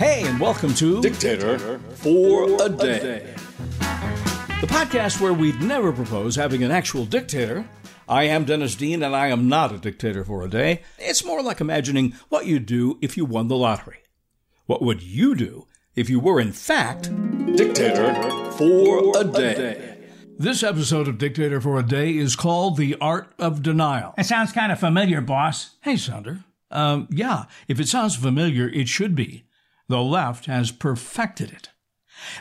Hey, and welcome to Dictator for a Day. the podcast where we'd never propose having an actual dictator. I am Dennis Dean, and I am not a dictator for a day. It's more like imagining what you'd do if you won the lottery. What would you do if you were, in fact, Dictator for a Day. This episode of Dictator for a Day is called The Art of Denial. It sounds kind of familiar, boss. Hey, Sounder. Um, yeah, if it sounds familiar, it should be. The left has perfected it.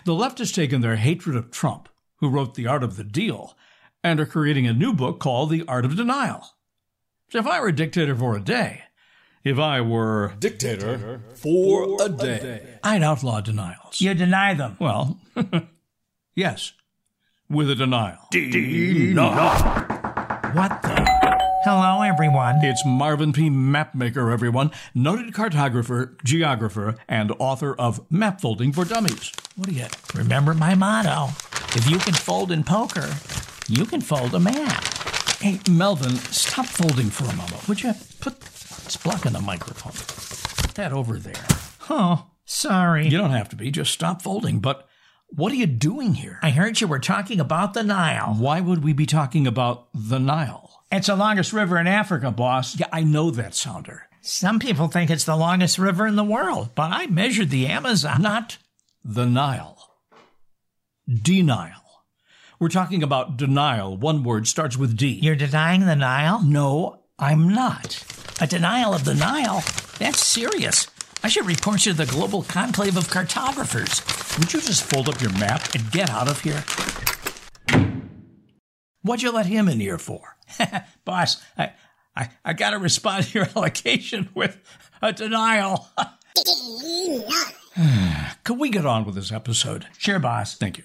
The left has taken their hatred of Trump, who wrote The Art of the Deal, and are creating a new book called The Art of Denial. If I were a dictator for a day, if I were, Dictator for a Day. I'd outlaw denials. You deny them. Well, yes, with a denial. What the? Hello, everyone. It's Melvin P. Mapmaker, everyone, noted cartographer, geographer, and author of Map Folding for Dummies. What do you? Remember my motto if you can fold in poker, you can fold a map. Hey, Melvin, stop folding for a moment. Would you put it's blocking the microphone? Put that over there. Oh, sorry. You don't have to be. Just stop folding. But what are you doing here? I heard you were talking about the Nile. Why would we be talking about the Nile? It's the longest river in Africa, boss. Yeah, I know that, Sounder. Some people think it's the longest river in the world, but I measured the Amazon. Not the Nile. Denial. We're talking about denial. One word starts with D. You're denying the Nile? No, I'm not. A denial of the Nile? That's serious. I should report you to the Global Conclave of Cartographers. Would you just fold up your map and get out of here? What'd you let him in here for? boss, I, I, I got to respond to your allegation with a denial. Could we get on with this episode? sure, boss. Thank you.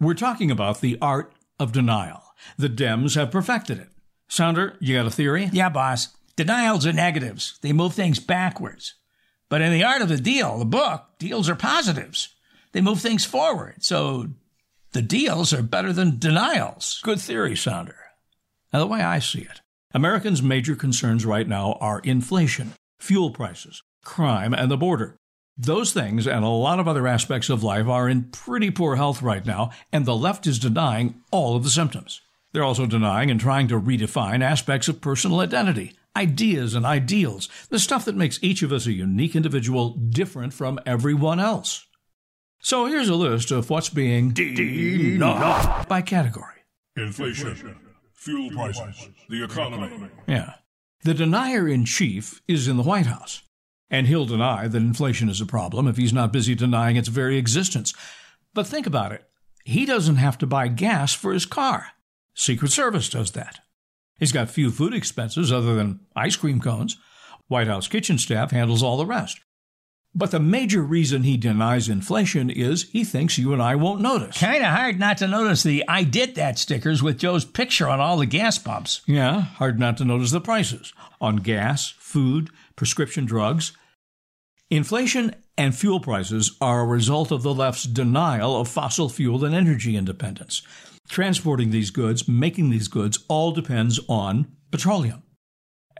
We're talking about the art of denial. The Dems have perfected it. Sounder, you got a theory? Yeah, boss. Denials are negatives. They move things backwards. But in the art of the deal, the book, deals are positives. They move things forward. So the deals are better than denials. Good theory, Sounder. Now, the way I see it, Americans' major concerns right now are inflation, fuel prices, crime, and the border. Those things and a lot of other aspects of life are in pretty poor health right now, and the left is denying all of the symptoms. They're also denying and trying to redefine aspects of personal identity, ideas and ideals, the stuff that makes each of us a unique individual different from everyone else. So here's a list of what's being denied by category. Inflation, fuel prices, the economy. Yeah. The denier in chief is in the White House. And he'll deny that inflation is a problem if he's not busy denying its very existence. But think about it. He doesn't have to buy gas for his car. Secret Service does that. He's got few food expenses other than ice cream cones. White House kitchen staff handles all the rest. But the major reason he denies inflation is he thinks you and I won't notice. Kind of hard not to notice the I did that stickers with Joe's picture on all the gas pumps. Yeah, hard not to notice the prices on gas, food, prescription drugs. Inflation and fuel prices are a result of the left's denial of fossil fuel and energy independence. Transporting these goods, making these goods, all depends on petroleum.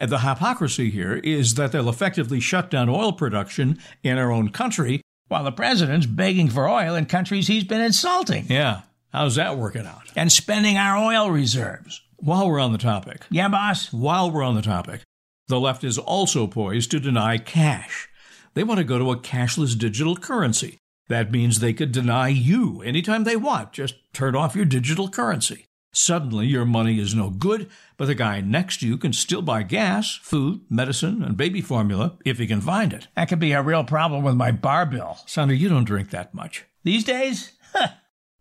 The hypocrisy here is that they'll effectively shut down oil production in our own country. While the president's begging for oil in countries he's been insulting Yeah, how's that working out? and spending our oil reserves. While we're on the topic, Yeah, boss? While we're on the topic, the left is also poised to deny cash. They want to go to a cashless digital currency. That means they could deny you anytime they want. Just turn off your digital currency. Suddenly, your money is no good, but the guy next to you can still buy gas, food, medicine, and baby formula if he can find it. That could be a real problem with my bar bill. Sounder, you don't drink that much. These days?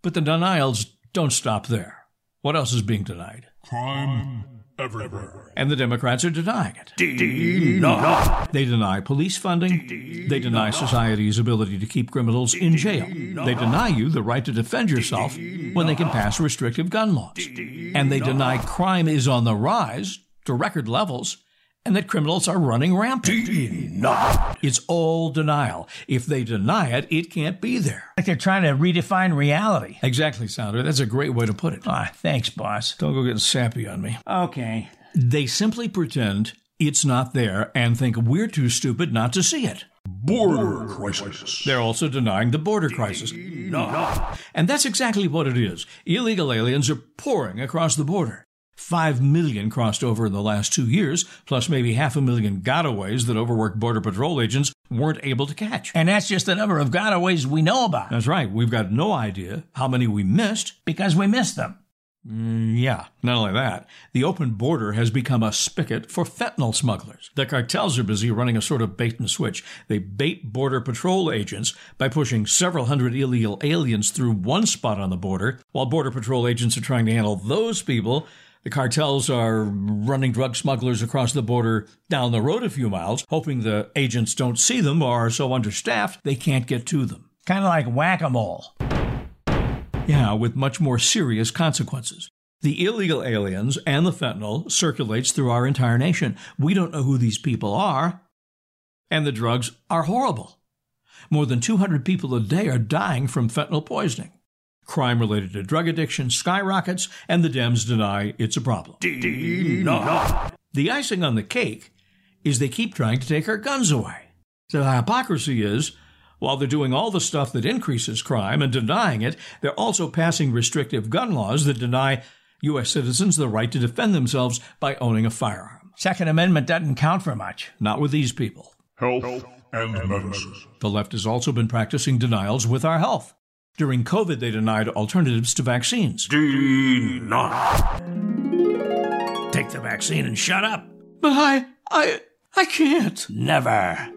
But the denials don't stop there. What else is being denied? Crime everywhere. And the Democrats are denying it. They deny police funding. They deny society's ability to keep criminals in jail. They deny you the right to defend yourself when they can pass restrictive gun laws. And they deny crime is on the rise to record levels and that criminals are running rampant. It's all denial. If they deny it, it can't be there. Like they're trying to redefine reality. Exactly, Sounder. That's a great way to put it. Ah, thanks, boss. Don't go getting sappy on me. Okay. They simply pretend it's not there and think we're too stupid not to see it. border crisis. They're also denying the border crisis. And that's exactly what it is. Illegal aliens are pouring across the border. Five million crossed over in the last two years, plus maybe half a million gotaways that overworked Border Patrol agents weren't able to catch. And that's just the number of gotaways we know about. That's right. We've got no idea how many we missed. Because we missed them. Mm, yeah, not only that, the open border has become a spigot for fentanyl smugglers. The cartels are busy running a sort of bait and switch. They bait Border Patrol agents by pushing several hundred illegal aliens through one spot on the border, while Border Patrol agents are trying to handle those people. The cartels are running drug smugglers across the border down the road a few miles, hoping the agents don't see them or are so understaffed they can't get to them. Kind of like whack a mole. Yeah, with much more serious consequences. The illegal aliens and the fentanyl circulates through our entire nation. We don't know who these people are, and the drugs are horrible. More than 200 people a day are dying from fentanyl poisoning. Crime related to drug addiction skyrockets, and the Dems deny it's a problem. The icing on the cake is they keep trying to take our guns away. So the hypocrisy is while they're doing all the stuff that increases crime and denying it, they're also passing restrictive gun laws that deny U.S. citizens the right to defend themselves by owning a firearm. Second Amendment doesn't count for much. Not with these people. Health and medicine. The left has also been practicing denials with our health. During COVID, they denied alternatives to vaccines. Deny. Take the vaccine and shut up. But I, I, I can't. Never.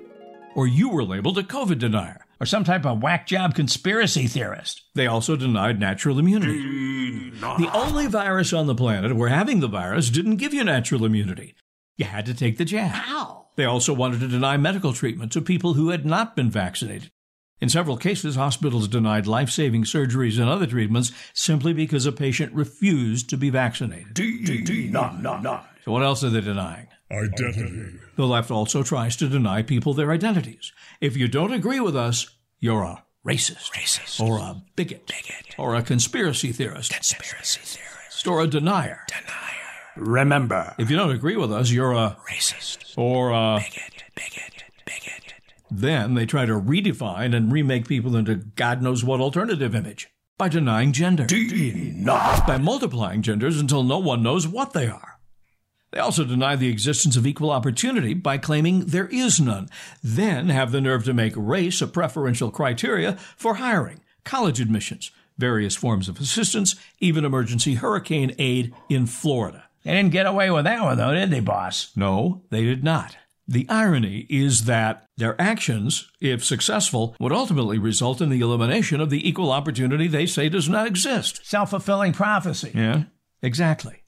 Or you were labeled a COVID denier. Or some type of whack job conspiracy theorist. They also denied natural immunity. The only virus on the planet where having the virus didn't give you natural immunity. You had to take the jab. How? They also wanted to deny medical treatment to people who had not been vaccinated. In several cases, hospitals denied life saving surgeries and other treatments simply because a patient refused to be vaccinated. Deny. So, what else are they denying? Identity. The left also tries to deny people their identities. If you don't agree with us, you're a racist, Racist. or a bigot, Bigot. or a conspiracy theorist, Conspiracy theorist. or a denier. Denier. Remember. If you don't agree with us, you're a Racist. or a. Bigot. Bigot. Then they try to redefine and remake people into God knows what alternative image by denying gender, Deny. by multiplying genders until no one knows what they are. They also deny the existence of equal opportunity by claiming there is none, then have the nerve to make race a preferential criteria for hiring, college admissions, various forms of assistance, even emergency hurricane aid in Florida. They didn't get away with that one, though, did they, boss? No, they did not. The irony is that their actions, if successful, would ultimately result in the elimination of the equal opportunity they say does not exist. Self fulfilling prophecy. Yeah, exactly.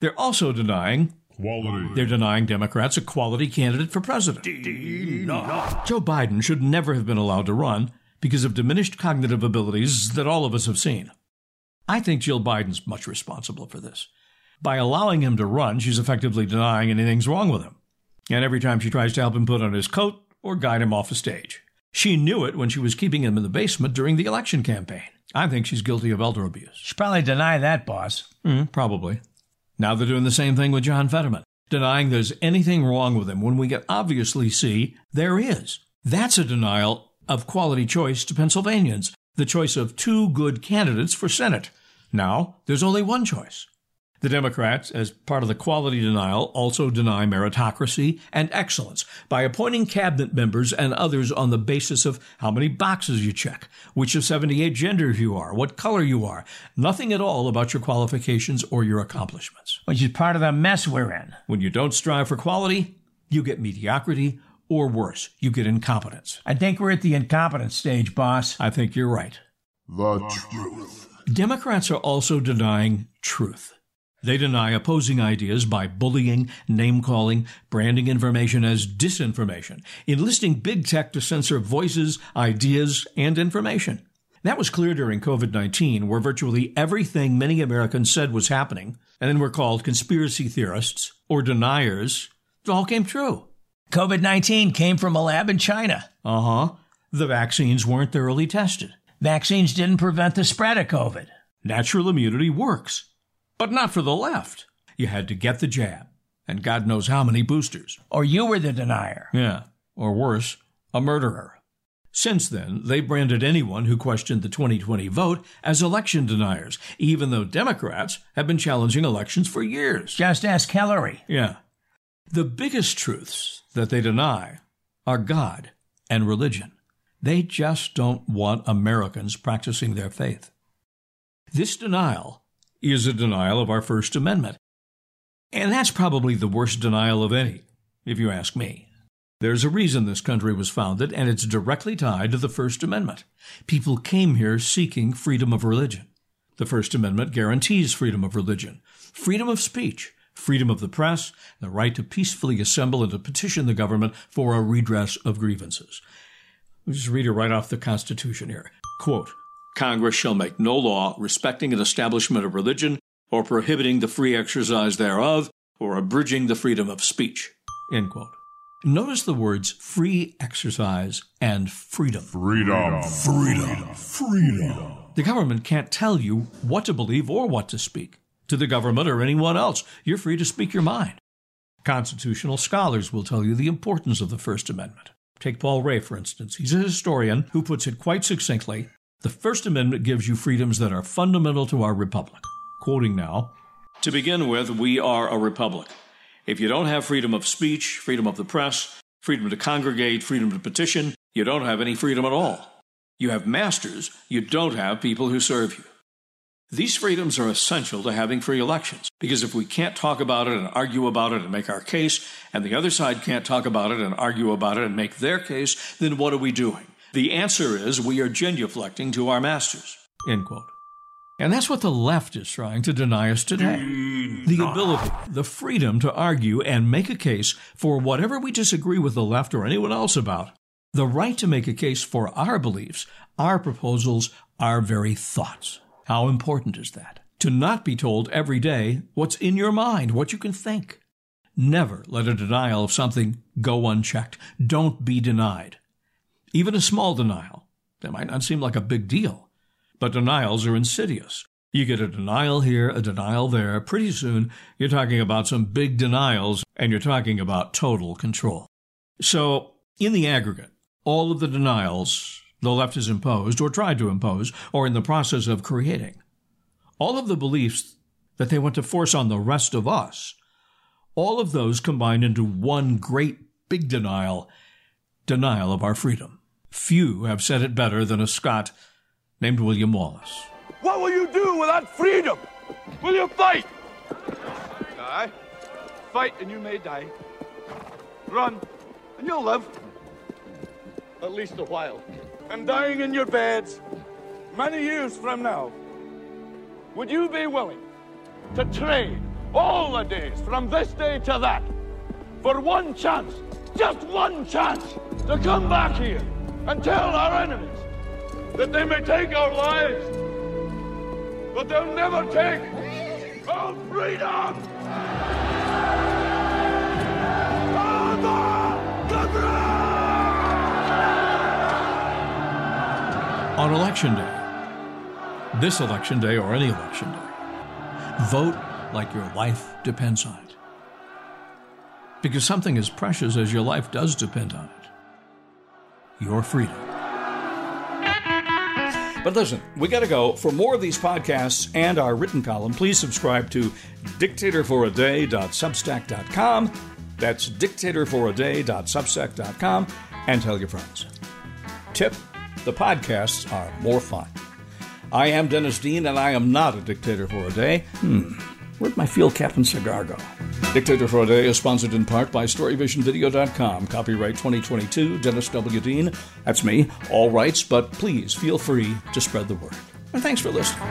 They're also denying Quality. they're denying Democrats a quality candidate for president. Deny. Joe Biden should never have been allowed to run because of diminished cognitive abilities that all of us have seen. I think Jill Biden's much responsible for this. By allowing him to run, she's effectively denying anything's wrong with him. And every time she tries to help him put on his coat or guide him off a stage. She knew it when she was keeping him in the basement during the election campaign. I think she's guilty of elder abuse. Should probably deny that, boss. Mm, probably. Now they're doing the same thing with John Fetterman, denying there's anything wrong with him when we can obviously see there is. That's a denial of quality choice to Pennsylvanians, the choice of two good candidates for Senate. Now there's only one choice. The Democrats, as part of the quality denial, also deny meritocracy and excellence by appointing cabinet members and others on the basis of how many boxes you check, which of 78 genders you are, what color you are, nothing at all about your qualifications or your accomplishments. Which is part of the mess we're in. When you don't strive for quality, you get mediocrity, or worse, you get incompetence. I think we're at the incompetence stage, boss. I think you're right. The truth. Democrats are also denying truth. They deny opposing ideas by bullying, name calling, branding information as disinformation, enlisting big tech to censor voices, ideas, and information. That was clear during COVID 19, where virtually everything many Americans said was happening, and then were called conspiracy theorists or deniers, it all came true. COVID 19 came from a lab in China. Uh huh. The vaccines weren't thoroughly tested. Vaccines didn't prevent the spread of COVID. Natural immunity works, but not for the left. You had to get the jab, and God knows how many boosters. Or you were the denier. Yeah, or worse, a murderer. Since then, they branded anyone who questioned the 2020 vote as election deniers, even though Democrats have been challenging elections for years. Just ask Hillary. Yeah. The biggest truths that they deny are God and religion. They just don't want Americans practicing their faith. This denial is a denial of our First Amendment. And that's probably the worst denial of any, if you ask me. There's a reason this country was founded, and it's directly tied to the First Amendment. People came here seeking freedom of religion. The First Amendment guarantees freedom of religion, freedom of speech, freedom of the press, the right to peacefully assemble and to petition the government for a redress of grievances. Let me just read it right off the Constitution here. Quote, Congress shall make no law respecting an establishment of religion or prohibiting the free exercise thereof or abridging the freedom of speech. End quote. Notice the words free exercise and freedom. Freedom. Freedom. Freedom. The government can't tell you what to believe or what to speak. To the government or anyone else, you're free to speak your mind. Constitutional scholars will tell you the importance of the First Amendment. Take Paul Ray, for instance. He's a historian who puts it quite succinctly The First Amendment gives you freedoms that are fundamental to our republic. Quoting now To begin with, we are a republic. If you don't have freedom of speech, freedom of the press, freedom to congregate, freedom to petition, you don't have any freedom at all. You have masters, you don't have people who serve you. These freedoms are essential to having free elections because if we can't talk about it and argue about it and make our case, and the other side can't talk about it and argue about it and make their case, then what are we doing? The answer is we are genuflecting to our masters. End quote. And that's what the left is trying to deny us today. The ability, the freedom to argue and make a case for whatever we disagree with the left or anyone else about. The right to make a case for our beliefs, our proposals, our very thoughts. How important is that? To not be told every day what's in your mind, what you can think. Never let a denial of something go unchecked. Don't be denied. Even a small denial. That might not seem like a big deal. But denials are insidious. You get a denial here, a denial there. Pretty soon, you're talking about some big denials, and you're talking about total control. So, in the aggregate, all of the denials the left has imposed, or tried to impose, or in the process of creating, all of the beliefs that they want to force on the rest of us, all of those combined into one great big denial denial of our freedom. Few have said it better than a Scot named William Wallace. What will you do without freedom? Will you fight? Die. Fight and you may die. Run and you'll live. At least a while. And dying in your beds many years from now. Would you be willing to trade all the days from this day to that for one chance, just one chance, to come back here and tell our enemies that they may take our lives, but they'll never take our freedom! On election day, this election day or any election day, vote like your life depends on it. Because something as precious as your life does depend on it your freedom. But listen, we got to go. For more of these podcasts and our written column, please subscribe to dictatorforaday.substack.com. That's dictatorforaday.substack.com and tell your friends. Tip the podcasts are more fun. I am Dennis Dean, and I am not a dictator for a day. Hmm, where'd my field cap and cigar go? Dictator for a Day is sponsored in part by StoryVisionVideo.com. Copyright 2022, Dennis W. Dean. That's me. All rights, but please feel free to spread the word. And thanks for listening.